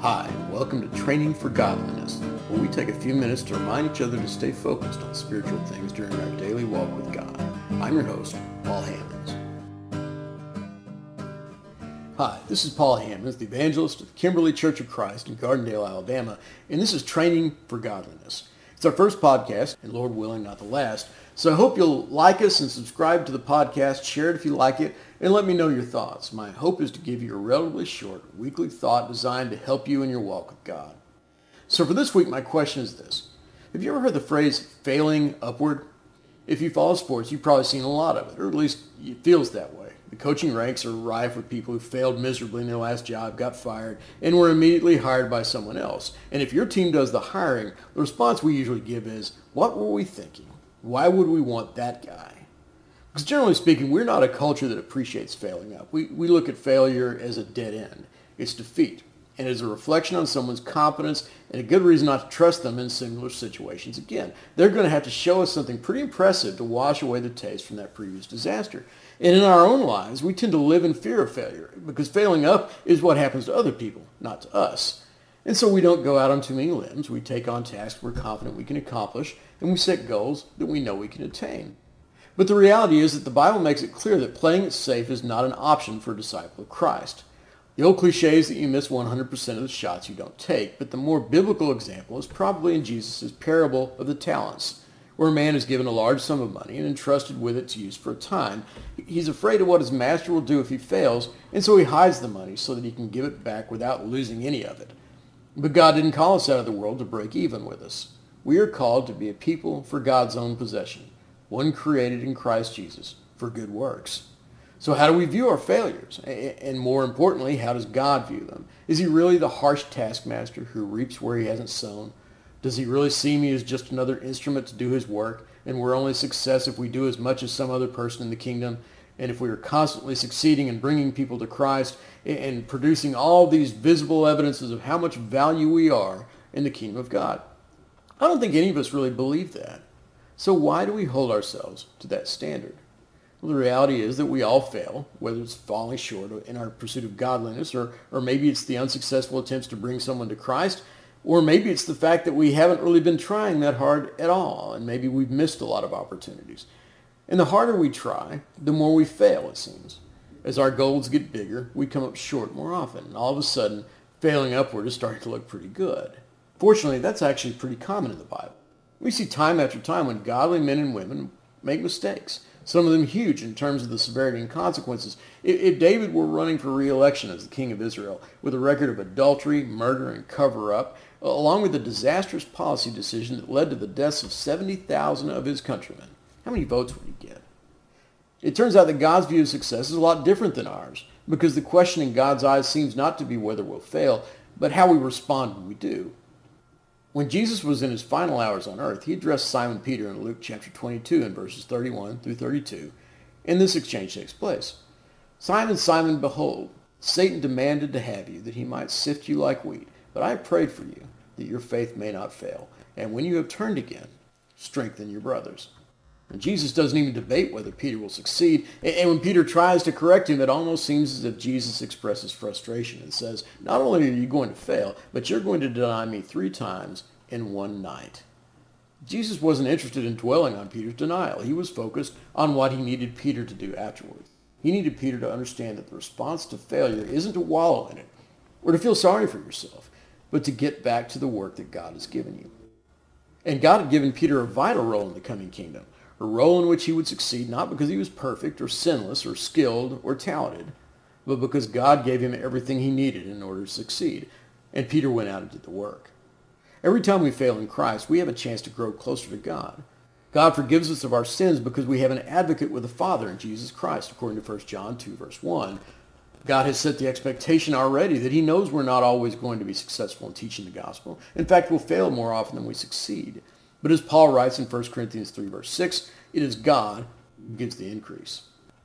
Hi, welcome to Training for Godliness, where we take a few minutes to remind each other to stay focused on spiritual things during our daily walk with God. I'm your host, Paul Hammonds. Hi, this is Paul Hammonds, the evangelist of Kimberly Church of Christ in Gardendale, Alabama, and this is Training for Godliness. It's our first podcast, and Lord willing, not the last. So I hope you'll like us and subscribe to the podcast, share it if you like it, and let me know your thoughts. My hope is to give you a relatively short weekly thought designed to help you in your walk with God. So for this week, my question is this. Have you ever heard the phrase failing upward? If you follow sports, you've probably seen a lot of it, or at least it feels that way. The coaching ranks are rife with people who failed miserably in their last job, got fired, and were immediately hired by someone else. And if your team does the hiring, the response we usually give is, what were we thinking? Why would we want that guy? Because generally speaking, we're not a culture that appreciates failing up. We, we look at failure as a dead end. It's defeat and is a reflection on someone's competence and a good reason not to trust them in similar situations again. They're going to have to show us something pretty impressive to wash away the taste from that previous disaster. And in our own lives, we tend to live in fear of failure because failing up is what happens to other people, not to us. And so we don't go out on too many limbs. We take on tasks we're confident we can accomplish, and we set goals that we know we can attain. But the reality is that the Bible makes it clear that playing it safe is not an option for a disciple of Christ. The old cliche is that you miss 100% of the shots you don't take, but the more biblical example is probably in Jesus' parable of the talents, where a man is given a large sum of money and entrusted with its use for a time. He's afraid of what his master will do if he fails, and so he hides the money so that he can give it back without losing any of it. But God didn't call us out of the world to break even with us. We are called to be a people for God's own possession one created in Christ Jesus for good works. So how do we view our failures? And more importantly, how does God view them? Is he really the harsh taskmaster who reaps where he hasn't sown? Does he really see me as just another instrument to do his work? And we're only success if we do as much as some other person in the kingdom? And if we are constantly succeeding in bringing people to Christ and producing all these visible evidences of how much value we are in the kingdom of God? I don't think any of us really believe that. So why do we hold ourselves to that standard? Well, the reality is that we all fail, whether it's falling short in our pursuit of godliness, or, or maybe it's the unsuccessful attempts to bring someone to Christ, or maybe it's the fact that we haven't really been trying that hard at all, and maybe we've missed a lot of opportunities. And the harder we try, the more we fail, it seems. As our goals get bigger, we come up short more often, and all of a sudden, failing upward is starting to look pretty good. Fortunately, that's actually pretty common in the Bible. We see time after time when godly men and women make mistakes, some of them huge in terms of the severity and consequences. If David were running for re-election as the king of Israel with a record of adultery, murder, and cover-up, along with a disastrous policy decision that led to the deaths of 70,000 of his countrymen, how many votes would he get? It turns out that God's view of success is a lot different than ours because the question in God's eyes seems not to be whether we'll fail, but how we respond when we do. When Jesus was in his final hours on earth, he addressed Simon Peter in Luke chapter 22 and verses 31 through 32, and this exchange takes place. Simon, Simon, behold, Satan demanded to have you that he might sift you like wheat, but I prayed for you that your faith may not fail, and when you have turned again, strengthen your brothers. Jesus doesn't even debate whether Peter will succeed. And when Peter tries to correct him, it almost seems as if Jesus expresses frustration and says, not only are you going to fail, but you're going to deny me three times in one night. Jesus wasn't interested in dwelling on Peter's denial. He was focused on what he needed Peter to do afterwards. He needed Peter to understand that the response to failure isn't to wallow in it or to feel sorry for yourself, but to get back to the work that God has given you. And God had given Peter a vital role in the coming kingdom a role in which he would succeed not because he was perfect or sinless or skilled or talented, but because God gave him everything he needed in order to succeed. And Peter went out and did the work. Every time we fail in Christ, we have a chance to grow closer to God. God forgives us of our sins because we have an advocate with the Father in Jesus Christ, according to 1 John 2, verse 1. God has set the expectation already that he knows we're not always going to be successful in teaching the gospel. In fact, we'll fail more often than we succeed. But as Paul writes in 1 Corinthians 3, verse 6, it is God who gives the increase.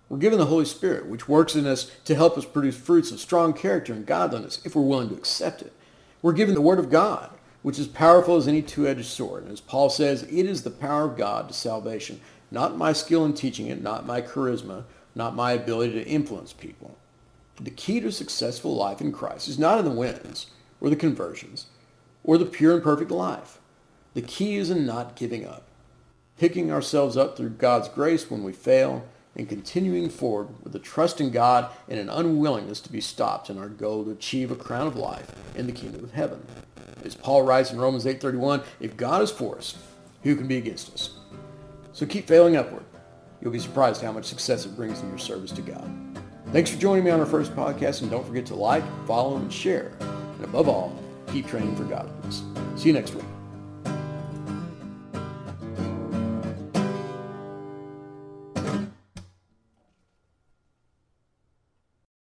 We're given the Holy Spirit, which works in us to help us produce fruits of strong character and godliness if we're willing to accept it. We're given the Word of God, which is powerful as any two-edged sword. And as Paul says, it is the power of God to salvation, not my skill in teaching it, not my charisma, not my ability to influence people. The key to a successful life in Christ is not in the wins or the conversions, or the pure and perfect life. The key is in not giving up, picking ourselves up through God's grace when we fail, and continuing forward with a trust in God and an unwillingness to be stopped in our goal to achieve a crown of life in the kingdom of heaven. As Paul writes in Romans 8.31, if God is for us, who can be against us? So keep failing upward. You'll be surprised how much success it brings in your service to God. Thanks for joining me on our first podcast, and don't forget to like, follow, and share. And above all, keep training for godliness. See you next week.